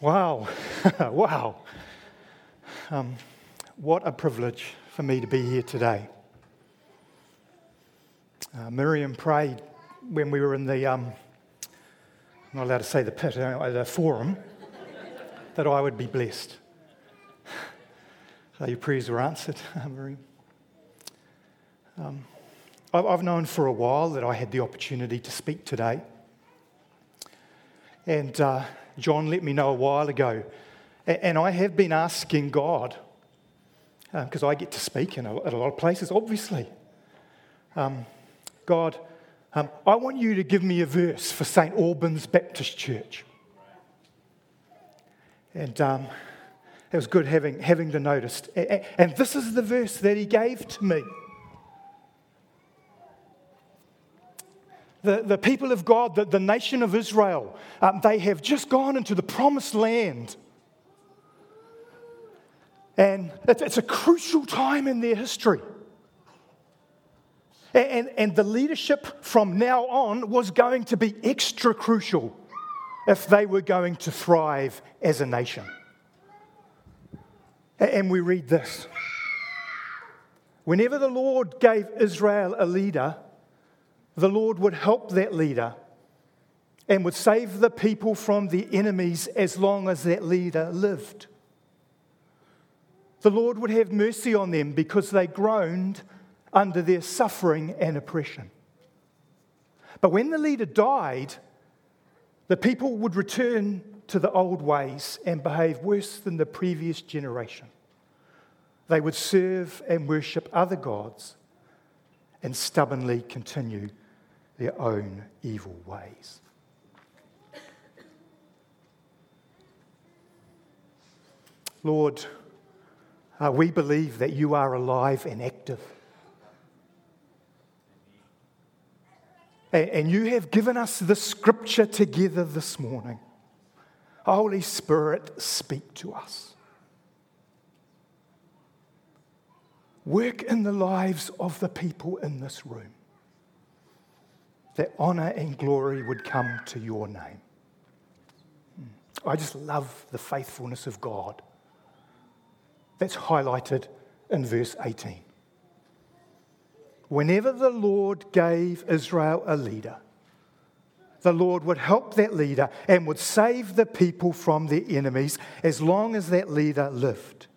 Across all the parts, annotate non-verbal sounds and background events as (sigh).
Wow, (laughs) wow. Um, what a privilege for me to be here today. Uh, Miriam prayed when we were in the, um, I'm not allowed to say the pit, uh, the forum, (laughs) that I would be blessed. So your prayers were answered, (laughs) Miriam. Um, I've known for a while that I had the opportunity to speak today. And uh, John let me know a while ago. And I have been asking God, because um, I get to speak in a, a lot of places, obviously. Um, God, um, I want you to give me a verse for St. Albans Baptist Church. And um, it was good having, having the notice. And this is the verse that he gave to me. The, the people of God, the, the nation of Israel, um, they have just gone into the promised land. And it's a crucial time in their history. And, and the leadership from now on was going to be extra crucial if they were going to thrive as a nation. And we read this Whenever the Lord gave Israel a leader, the Lord would help that leader and would save the people from the enemies as long as that leader lived. The Lord would have mercy on them because they groaned under their suffering and oppression. But when the leader died, the people would return to the old ways and behave worse than the previous generation. They would serve and worship other gods and stubbornly continue their own evil ways. Lord, uh, we believe that you are alive and active. And you have given us the scripture together this morning. Holy Spirit, speak to us. Work in the lives of the people in this room that honor and glory would come to your name. I just love the faithfulness of God. That's highlighted in verse 18 whenever the Lord gave Israel a leader, the Lord would help that leader and would save the people from their enemies as long as that leader lived.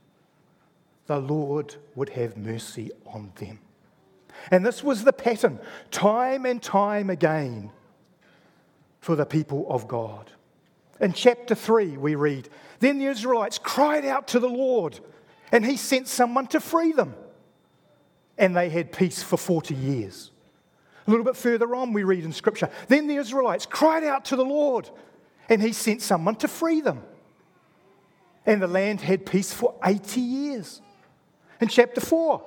The Lord would have mercy on them. And this was the pattern, time and time again, for the people of God. In chapter 3, we read Then the Israelites cried out to the Lord, and he sent someone to free them and they had peace for 40 years. A little bit further on, we read in Scripture Then the Israelites cried out to the Lord, and he sent someone to free them. And the land had peace for 80 years. In chapter 4,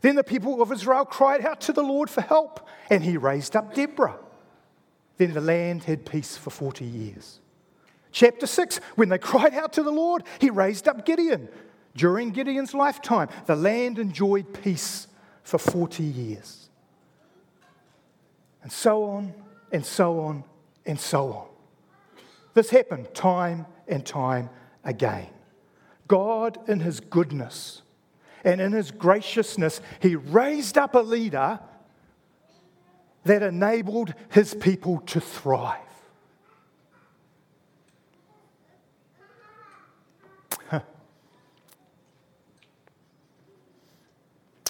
then the people of Israel cried out to the Lord for help, and he raised up Deborah. Then the land had peace for 40 years. Chapter 6, when they cried out to the Lord, he raised up Gideon. During Gideon's lifetime, the land enjoyed peace for 40 years. And so on, and so on, and so on. This happened time and time again. God, in His goodness and in His graciousness, He raised up a leader that enabled His people to thrive.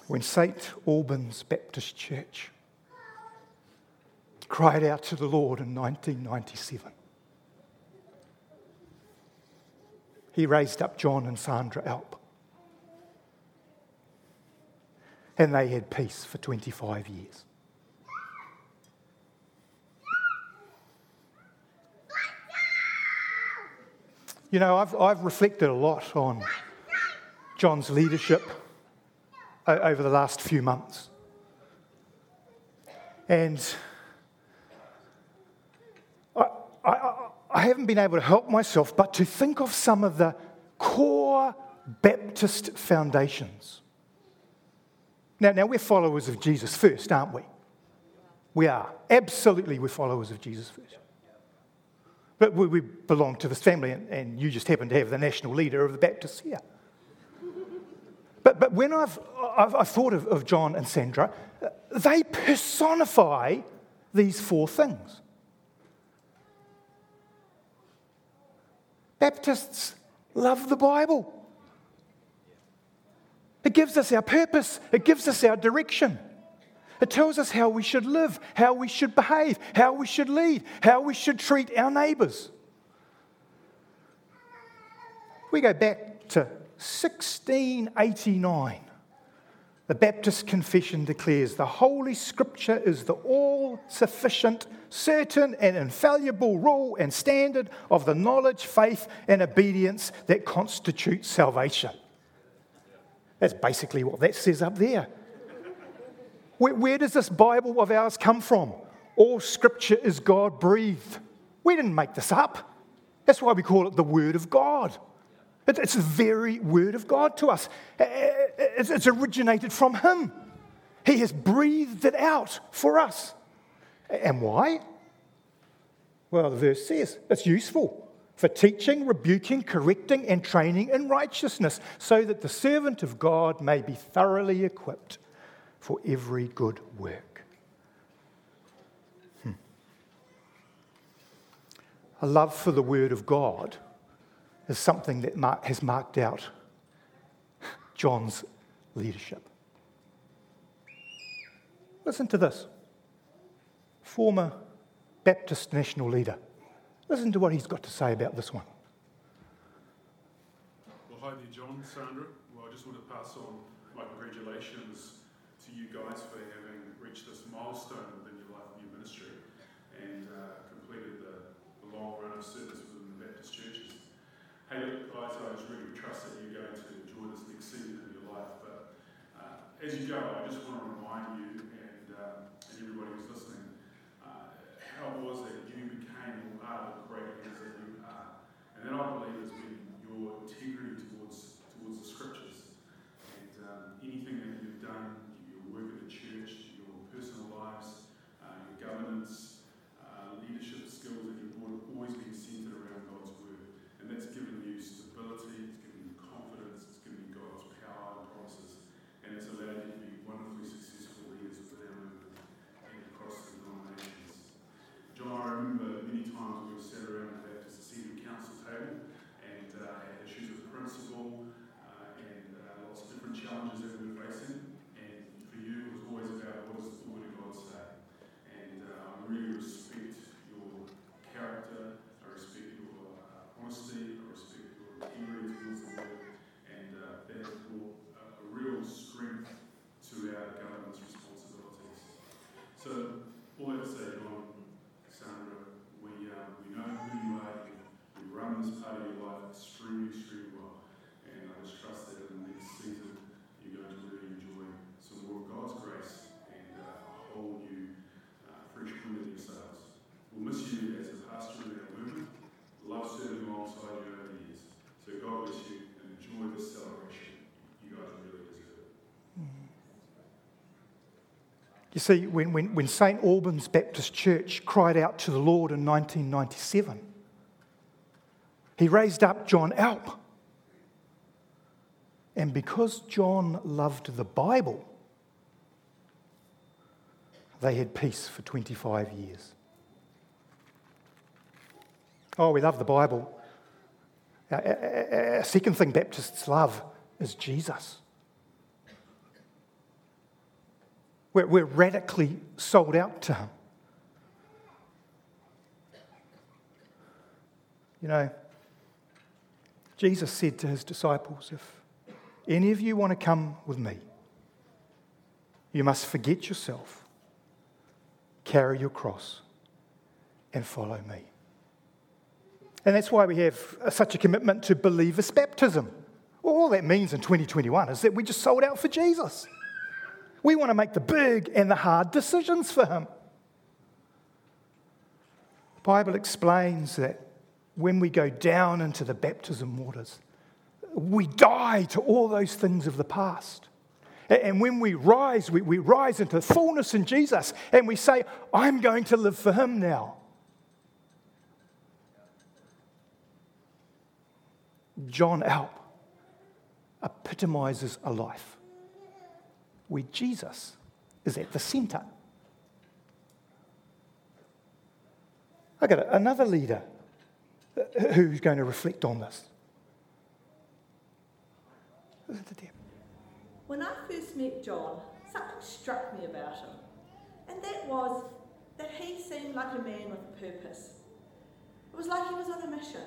when St. Albans Baptist Church cried out to the Lord in 1997. He raised up John and Sandra Alp. And they had peace for 25 years. You know, I've, I've reflected a lot on John's leadership over the last few months. And I, I, I haven't been able to help myself but to think of some of the core Baptist foundations. Now, now we're followers of Jesus first, aren't we? We are. Absolutely, we're followers of Jesus first. But we, we belong to this family, and, and you just happen to have the national leader of the Baptists here. But, but when I've, I've, I've thought of, of John and Sandra, uh, they personify these four things. Baptists love the Bible. It gives us our purpose, it gives us our direction. It tells us how we should live, how we should behave, how we should lead, how we should treat our neighbours. We go back to 1689. The Baptist Confession declares the Holy Scripture is the all sufficient, certain, and infallible rule and standard of the knowledge, faith, and obedience that constitutes salvation. That's basically what that says up there. Where, where does this Bible of ours come from? All Scripture is God breathed. We didn't make this up. That's why we call it the Word of God. It's the very word of God to us. Uh, uh, uh, it's originated from Him. He has breathed it out for us. And why? Well, the verse says it's useful for teaching, rebuking, correcting, and training in righteousness, so that the servant of God may be thoroughly equipped for every good work. Hmm. A love for the Word of God is something that has marked out John's leadership. Listen to this. Former Baptist national leader. Listen to what he's got to say about this one. Well, hi there, John, Sandra. Well, I just want to pass on my congratulations to you guys for having reached this milestone within your life and your ministry and uh, completed the, the long run of service within the Baptist churches. Hey, look, guys, I just really trust that you're going to enjoy this next season of your life. But uh, as you go, I just want to remind you and, um, and everybody who's listening uh, how it was that you became part of the great leaders that you are. And that I believe has been your integrity towards towards the scriptures. And um, anything that you've done, your work in the church, your personal lives, uh, your governance, uh, leadership skills that you've brought have always been centered around God's word. And that's given You see, when, when, when St. Albans Baptist Church cried out to the Lord in 1997, he raised up John Alp. And because John loved the Bible, they had peace for 25 years. Oh, we love the Bible. A second thing Baptists love is Jesus. We're, we're radically sold out to Him. You know, Jesus said to his disciples, If any of you want to come with me, you must forget yourself, carry your cross, and follow me. And that's why we have uh, such a commitment to believer's baptism. All that means in 2021 is that we just sold out for Jesus. We want to make the big and the hard decisions for Him. The Bible explains that when we go down into the baptism waters, we die to all those things of the past. And when we rise, we, we rise into fullness in Jesus and we say, I'm going to live for Him now. John Alp epitomizes a life where Jesus is at the center. I got another leader who's going to reflect on this. When I first met John, something struck me about him, and that was that he seemed like a man with a purpose. It was like he was on a mission,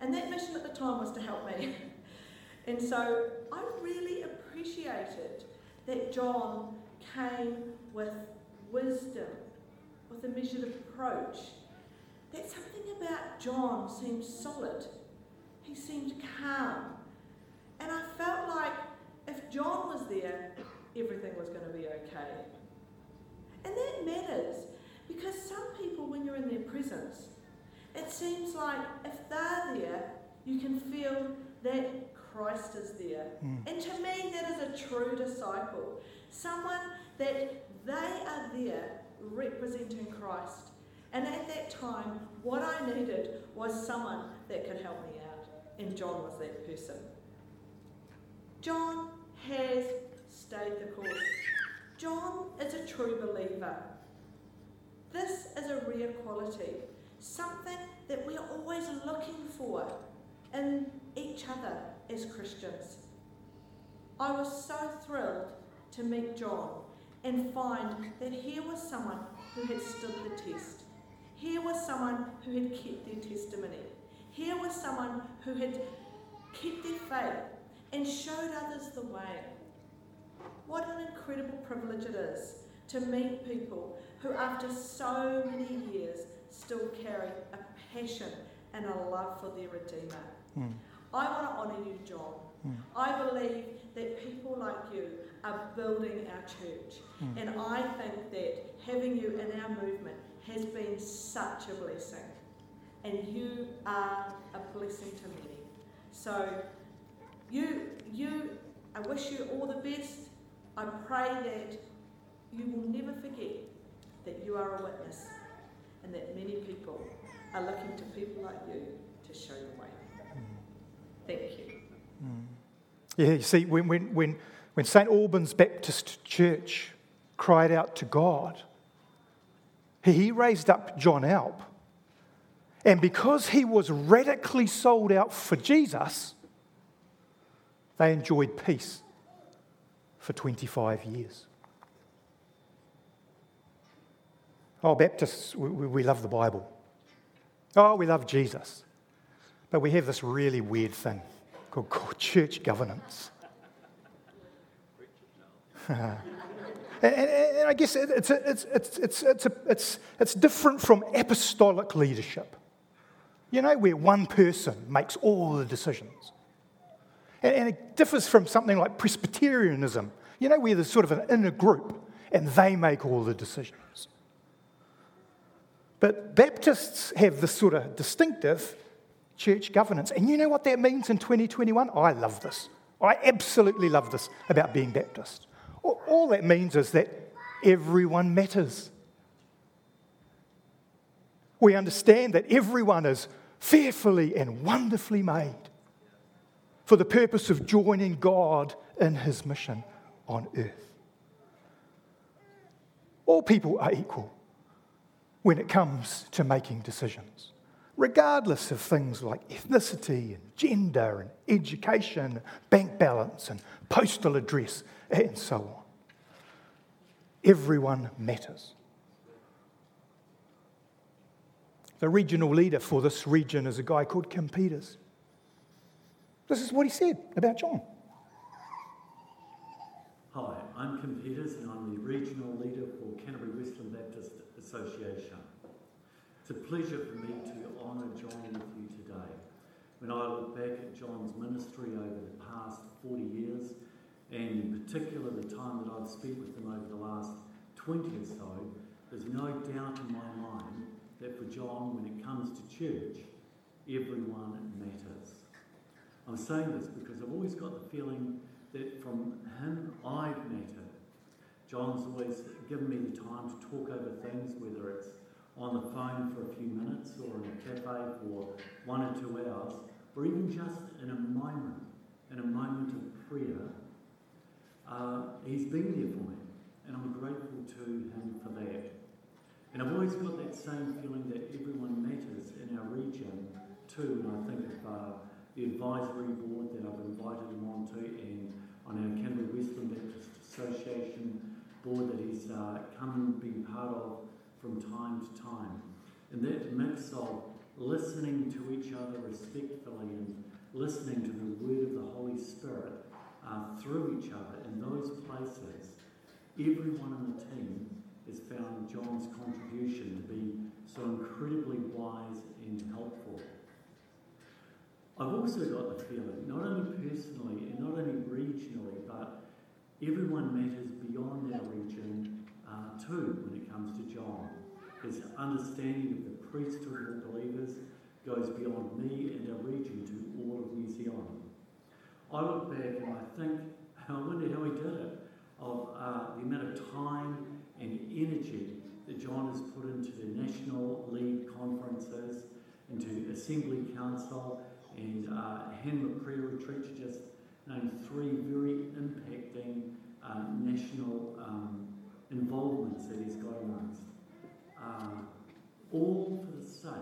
and that mission at the time was to help me. (laughs) and so I really appreciated that John came with wisdom, with a measured approach. That something about John seemed solid. He seemed calm. And I felt like if John was there, everything was going to be okay. And that matters because some people, when you're in their presence, it seems like if they're there, you can feel that Christ is there. Mm. And to me, that is a true disciple. Someone that they are there representing Christ. And at that time, what I needed was someone that could help me out. And John was that person. John has stayed the course. John is a true believer. This is a rare quality, something that we are always looking for in each other as Christians. I was so thrilled to meet John and find that here was someone who had stood the test. Here was someone who had kept their testimony. Here was someone who had kept their faith and showed others the way. What an incredible privilege it is to meet people who, after so many years, still carry a passion and a love for their Redeemer. Mm. I want to honour you, John. Mm. I believe that people like you are building our church. Mm. And I think that having you in our movement has been such a blessing. And you are a blessing to many. So, you, you, I wish you all the best. I pray that you will never forget that you are a witness and that many people are looking to people like you to show the way. Thank you. Mm. Yeah, you see, when, when, when, when St. Albans Baptist Church cried out to God, he raised up John Alp. And because he was radically sold out for Jesus, they enjoyed peace for 25 years. Oh, Baptists, we, we love the Bible. Oh, we love Jesus. But we have this really weird thing called, called (laughs) church governance. (laughs) and, and, and, I guess it's, it's, it's, it's, it's, it's, it's different from apostolic leadership, you know, where one person makes all the decisions. And, and it differs from something like Presbyterianism, you know, where there's sort of an inner group and they make all the decisions. But Baptists have this sort of distinctive church governance. And you know what that means in 2021? I love this. I absolutely love this about being Baptist. All that means is that everyone matters. We understand that everyone is fearfully and wonderfully made for the purpose of joining God in his mission on earth. All people are equal when it comes to making decisions, regardless of things like ethnicity and gender and education, bank balance and postal address, and so on. Everyone matters. The regional leader for this region is a guy called Kim Peters. This is what he said about John. Hi, I'm Kim Peters and I'm the regional leader for Canterbury Westland Baptist Association. It's a pleasure for me to honour John with you today. When I look back at John's ministry over the past 40 years, and in particular the time that I've spent with him over the last 20 or so, there's no doubt in my mind that for John, when it comes to church, everyone matters. I'm saying this because I've always got the feeling that from him I've mattered. John's always given me the time to talk over things, whether it's on the phone for a few minutes or in a cafe for one or two hours. or even just in a moment, in a moment of prayer, uh, he's been there for me, and I'm grateful to him for that. And I've always got that same feeling that everyone matters in our region too, and I think of uh, the advisory board that I've invited him onto, and on our Canterbury Westland Baptist Association board that he's uh, come and been part of from time to time. And that mix of listening to each other respectfully and listening to the word of the Holy Spirit uh, through each other in those places, everyone in the team has found John's contribution to be so incredibly wise and helpful. I've also got the feeling, not only personally and not only regionally, but everyone matters beyond our region uh, too when it comes to John. His understanding of the priesthood of believers goes beyond me and our region to all of New Zealand. I look back and I think, I wonder how he did it, of uh, the amount of time and energy that John has put into the national league conferences, into Assembly Council, and uh, Hanmer Prayer Retreat, to just name three very impacting uh, national um, involvements that he's got amongst. Uh, all for the sake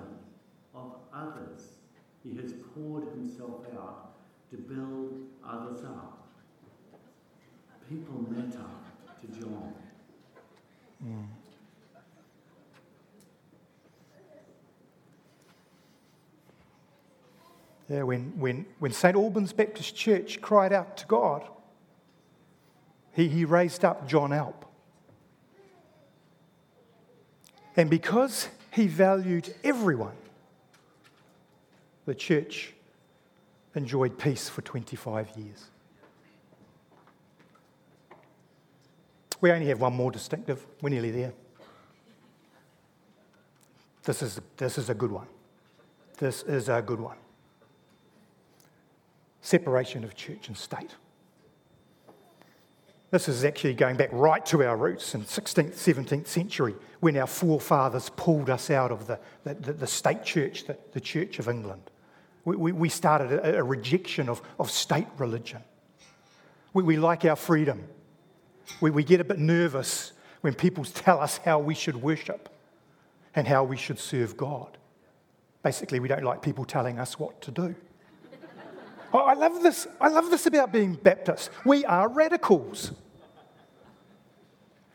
of others. He has poured himself out to build others up. People matter to John. Mm. Yeah, when, when, when St. Albans Baptist Church cried out to God, he, he raised up John Alp. And because he valued everyone, the church enjoyed peace for 25 years. We only have one more distinctive. We're nearly there. This is, this is a good one. This is a good one. Separation of church and state. This is actually going back right to our roots in 16th, 17th century when our forefathers pulled us out of the, the, the state church, the, the Church of England. We, we, we started a, a, rejection of, of state religion. We, we like our freedom. We, we get a bit nervous when people tell us how we should worship and how we should serve God. Basically, we don't like people telling us what to do. Oh, I love this. I love this about being Baptist. We are radicals.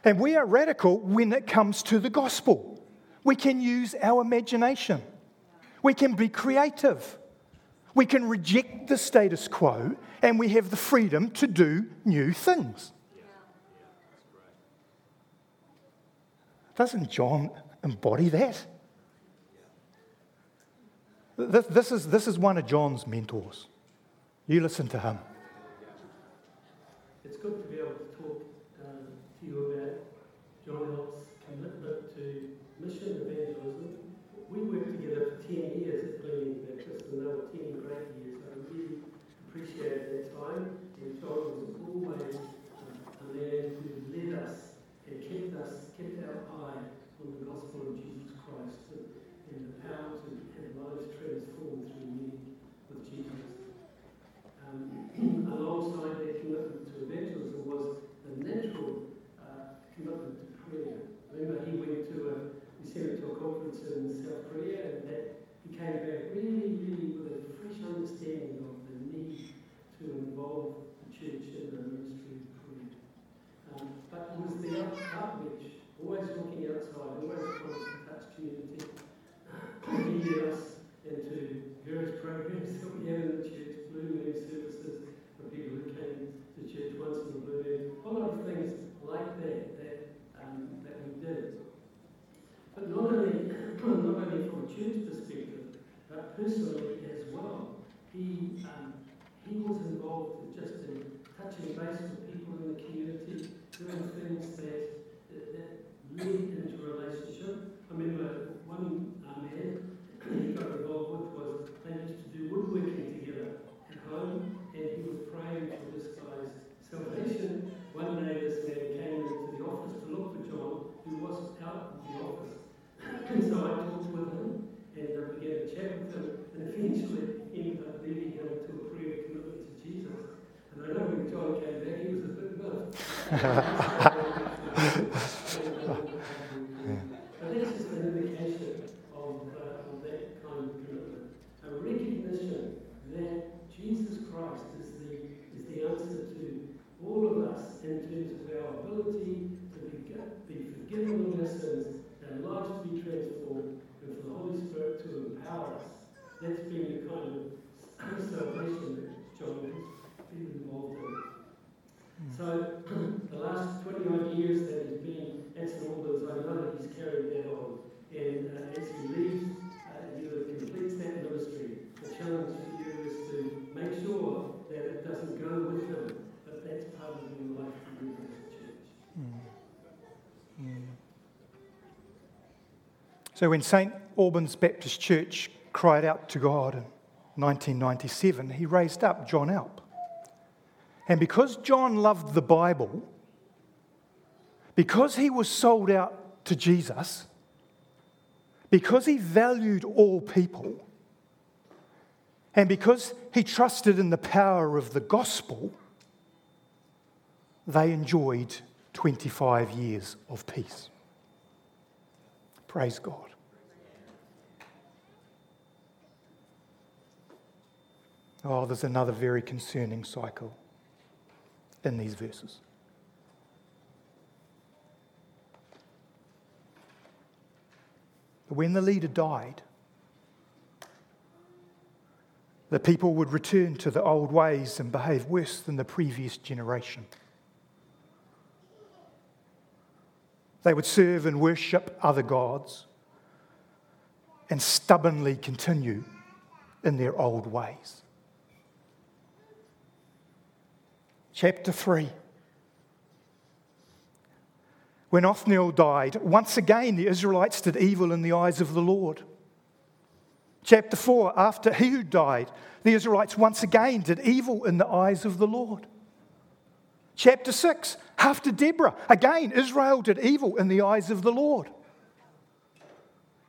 And we are radical when it comes to the gospel. We can use our imagination. We can be creative. We can reject the status quo and we have the freedom to do new things. Doesn't John embody that? This, this, is, this is one of John's mentors. You listen to him. It's good to be able to talk um, to you about John Alp's of salvation that John has been involved in. So, (clears throat) the last 20 odd years that he's been at St Albans, I know he's carried that on. And uh, as he leaves, uh, he completes that ministry. The challenge for you is to make sure that it doesn't go with him, but that's part of your life for you as a church. So when St. Albans Baptist Church cried out to God in 1997, he raised up John Alp. And because John loved the Bible, because he was sold out to Jesus, because he valued all people, and because he trusted in the power of the gospel, they enjoyed 25 years of peace. Praise God. Oh, there's another very concerning cycle in these verses. When the leader died, the people would return to the old ways and behave worse than the previous generation. They would serve and worship other gods and stubbornly continue in their old ways. Chapter 3. When Othniel died, once again the Israelites did evil in the eyes of the Lord. Chapter 4, after Ehud died, the Israelites once again did evil in the eyes of the Lord. Chapter 6, after Deborah, again Israel did evil in the eyes of the Lord.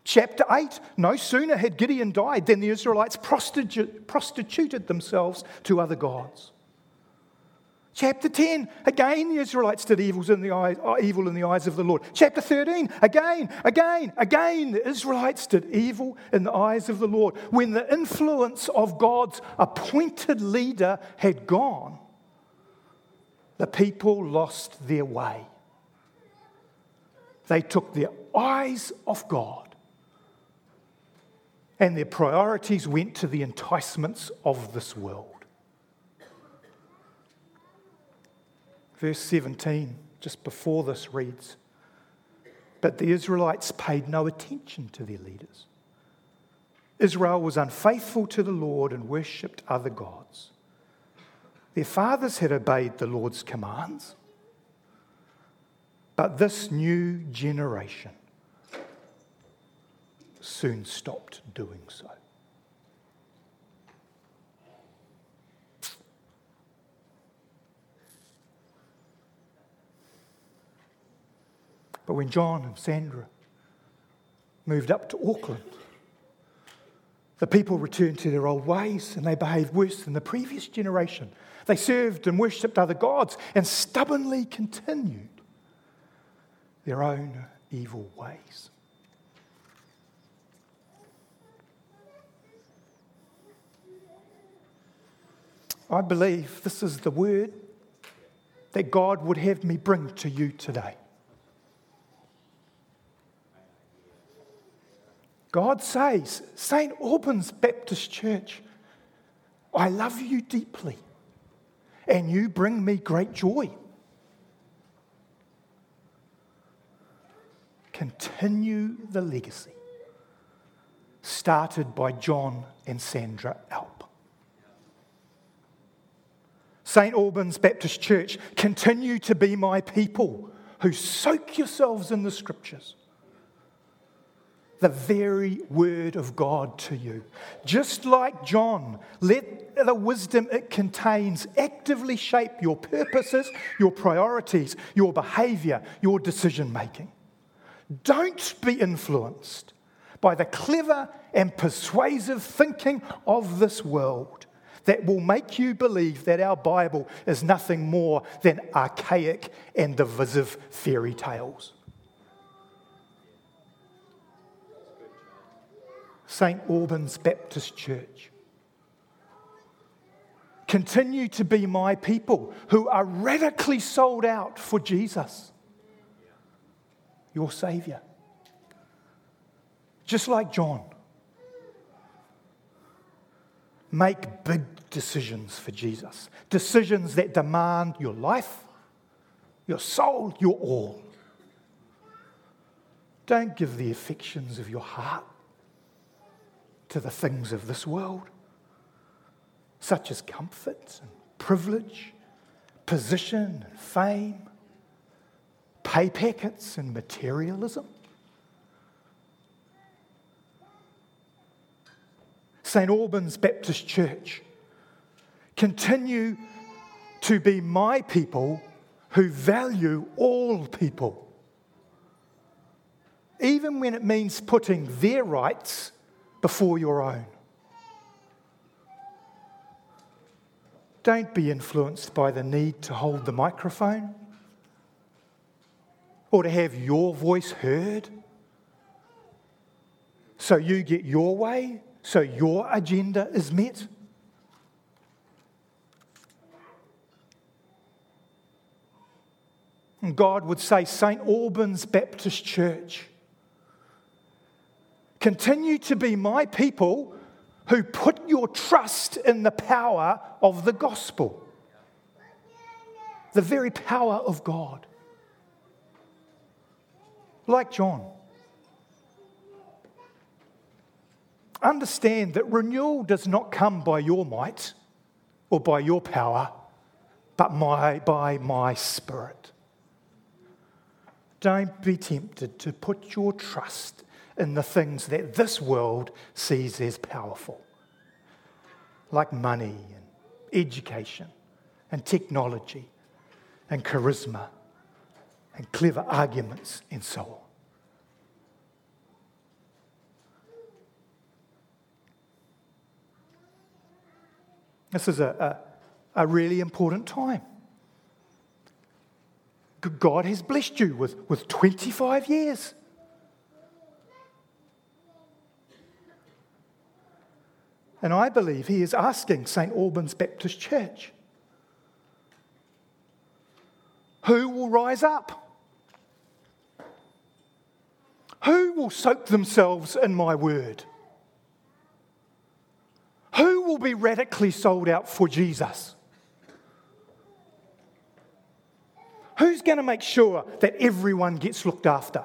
Chapter 8, no sooner had Gideon died than the Israelites prostituted themselves to other gods. Chapter 10, again the Israelites did evils in the eyes, uh, evil in the eyes of the Lord. Chapter 13, again, again, again, the Israelites did evil in the eyes of the Lord. When the influence of God's appointed leader had gone, the people lost their way. They took their eyes off God, and their priorities went to the enticements of this world. Verse 17, just before this, reads But the Israelites paid no attention to their leaders. Israel was unfaithful to the Lord and worshipped other gods. Their fathers had obeyed the Lord's commands, but this new generation soon stopped doing so. But when John and Sandra moved up to Auckland, the people returned to their old ways and they behaved worse than the previous generation. They served and worshipped other gods and stubbornly continued their own evil ways. I believe this is the word that God would have me bring to you today. God says, St. Albans Baptist Church, I love you deeply, and you bring me great joy. Continue the legacy started by John and Sandra Alp. St. Albans Baptist Church, continue to be my people who soak yourselves in the scriptures the very word of God to you. Just like John, let the wisdom it contains actively shape your purposes, your priorities, your behavior, your decision making. Don't be influenced by the clever and persuasive thinking of this world. that will make you believe that our Bible is nothing more than archaic and divisive fairy tales. St. Albans Baptist Church. Continue to be my people who are radically sold out for Jesus, your Saviour. Just like John. Make big decisions for Jesus, decisions that demand your life, your soul, your all. Don't give the affections of your heart to the things of this world, such as comfort and privilege, position and fame, pay packets and materialism. St. Albans Baptist Church continue to be my people who value all people, even when it means putting their rights before your own. Don't be influenced by the need to hold the microphone or to have your voice heard so you get your way, so your agenda is met. And God would say, St. Albans Baptist Church, Continue to be my people who put your trust in the power of the gospel, the very power of God. Like John. Understand that renewal does not come by your might or by your power, but my, by my spirit. Don't be tempted to put your trust in the things that this world sees as powerful, like money and education and technology and charisma and clever arguments and so on. This is a, a, a, really important time. God has blessed you with, with 25 years. And I believe he is asking St. Albans Baptist Church who will rise up? Who will soak themselves in my word? Who will be radically sold out for Jesus? Who's going to make sure that everyone gets looked after?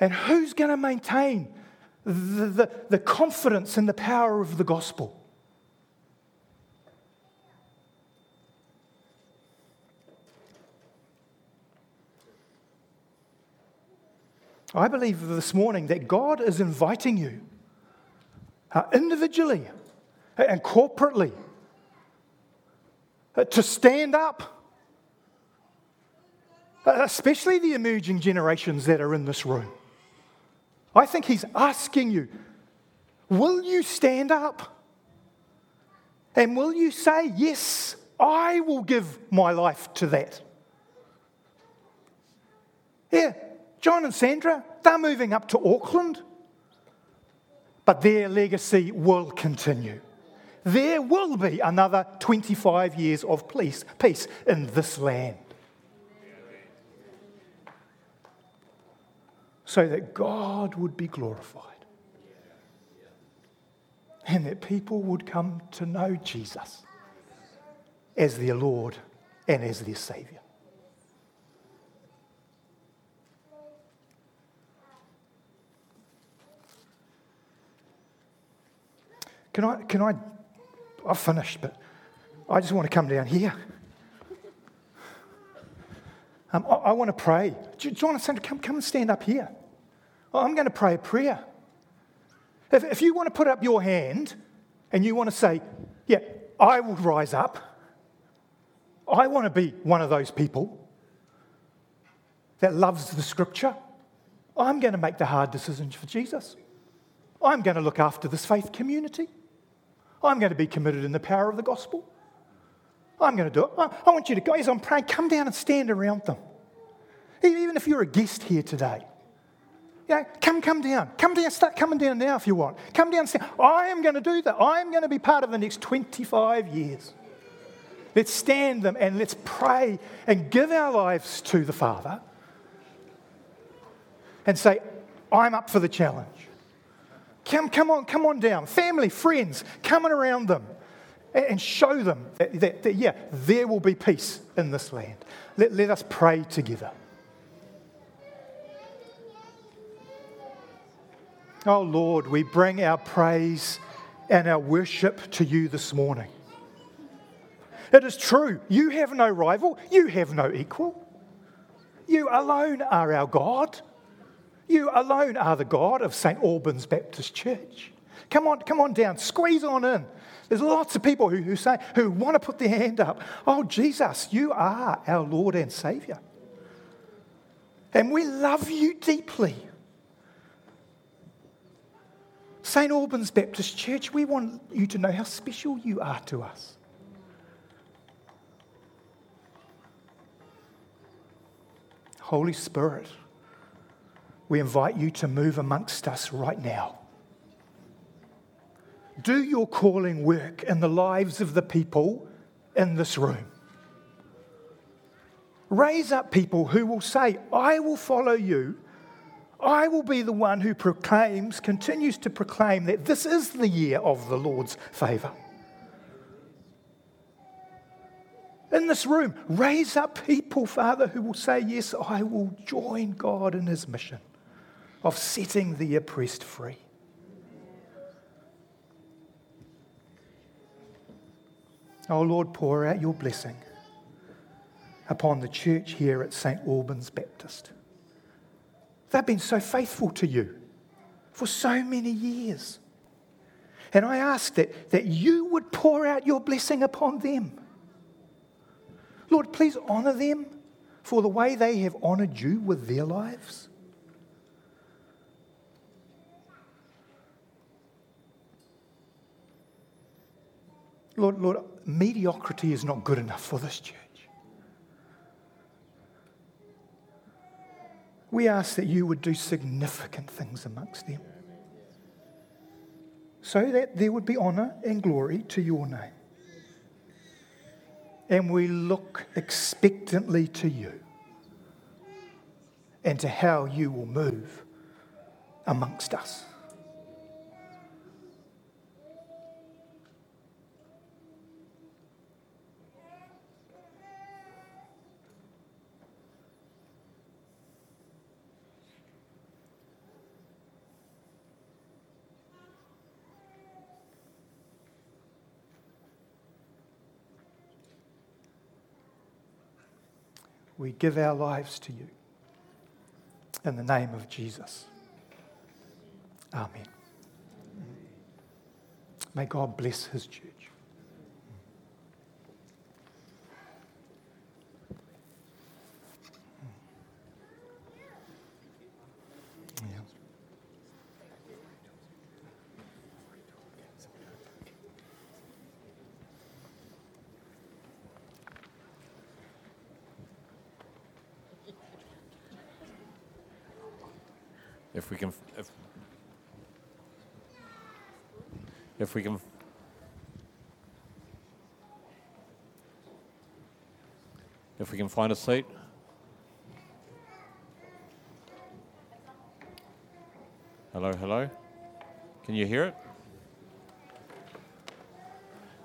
And who's going to maintain the, the, the confidence and the power of the gospel. I believe this morning that God is inviting you uh, individually and corporately uh, to stand up, uh, especially the emerging generations that are in this room. I think he's asking you, will you stand up? And will you say, yes, I will give my life to that? Yeah, John and Sandra, they're moving up to Auckland, but their legacy will continue. There will be another 25 years of peace, peace in this land. So that God would be glorified and that people would come to know Jesus as their Lord and as their Saviour. Can I, can I, I've finished, but I just want to come down here. Um, I, I, want to pray. Do you, do you want to come, come and stand up here? Oh, I'm going to pray a prayer. If, if you want to put up your hand and you want to say, Yeah, I will rise up, I want to be one of those people that loves the scripture, I'm going to make the hard decisions for Jesus. I'm going to look after this faith community. I'm going to be committed in the power of the gospel. I'm going to do it. I want you to, guys, I'm praying, come down and stand around them. Even if you're a guest here today. Know, come, come down. Come down. Start coming down now if you want. Come down. Stand. I am going to do that. I am going to be part of the next 25 years. Let's stand them and let's pray and give our lives to the Father and say, I'm up for the challenge. Come, come on, come on down. Family, friends, coming around them and show them that, that, that, yeah, there will be peace in this land. Let, let us pray together. Oh Lord, we bring our praise and our worship to you this morning. It is true, you have no rival, you have no equal. You alone are our God. You alone are the God of St. Albans Baptist Church. Come on, come on down, squeeze on in. There's lots of people who, who say, who want to put their hand up. Oh, Jesus, you are our Lord and Savior. And we love you deeply. St. Albans Baptist Church, we want you to know how special you are to us. Holy Spirit, we invite you to move amongst us right now. Do your calling work in the lives of the people in this room. Raise up people who will say, I will follow you. I will be the one who proclaims, continues to proclaim that this is the year of the Lord's favour. in this room, raise up people, Father, who will say, Yes, I will join God in his mission of setting the oppressed free. Oh Lord, pour out your blessing upon the church here at St. Albans Baptist. They've been so faithful to you for so many years. And I ask that, that you would pour out your blessing upon them. Lord, please honour them for the way they have honoured you with their lives. Lord, Lord, mediocrity is not good enough for this church. We ask that you would do significant things amongst them so that there would be honour and glory to your name. And we look expectantly to you and to how you will move amongst us. We give our lives to you. In the name of Jesus. Amen. May God bless his church. If we can if, if we can if we can find a seat. Hello hello. Can you hear it?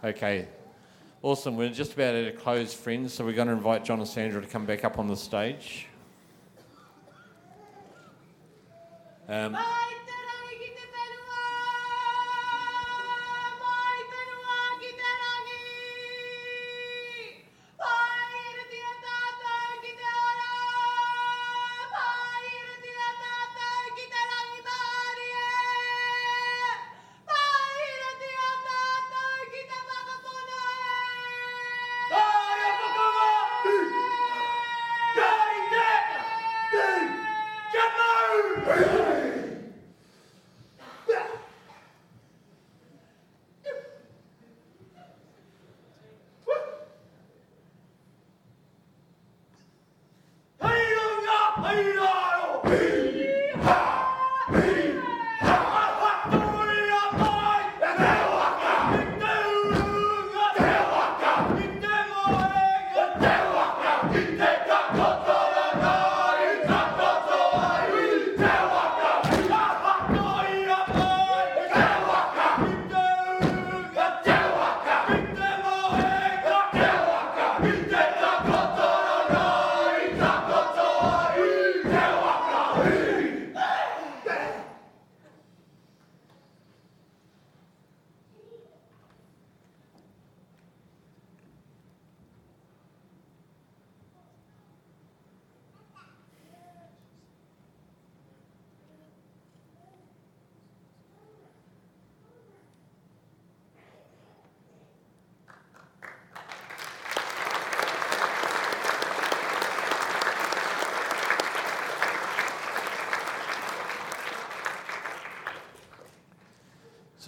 Okay. Awesome. We're just about to close friends so we're going to invite john and sandra to come back up on the stage um,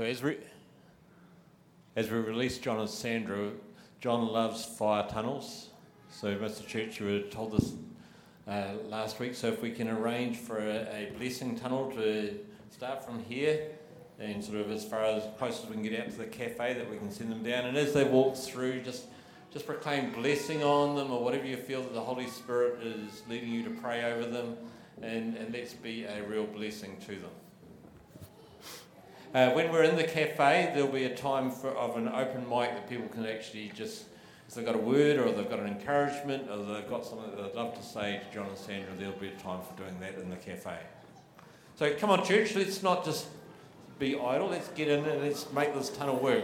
So as we as we release John and Sandra, John loves fire tunnels. So Mr. Church, you were told this uh, last week. So if we can arrange for a, a, blessing tunnel to start from here and sort of as far as close as we can get out to the cafe, that we can send them down. And as they walk through, just just proclaim blessing on them or whatever you feel that the Holy Spirit is leading you to pray over them, and, and let's be a real blessing to them. Uh, when we're in the cafe, there'll be a time for, of an open mic that people can actually just, if they've got a word or they've got an encouragement or they've got something that they'd love to say to John and Sandra, there'll be a time for doing that in the cafe. So come on, church, let's not just be idle, let's get in and let's make this tunnel work.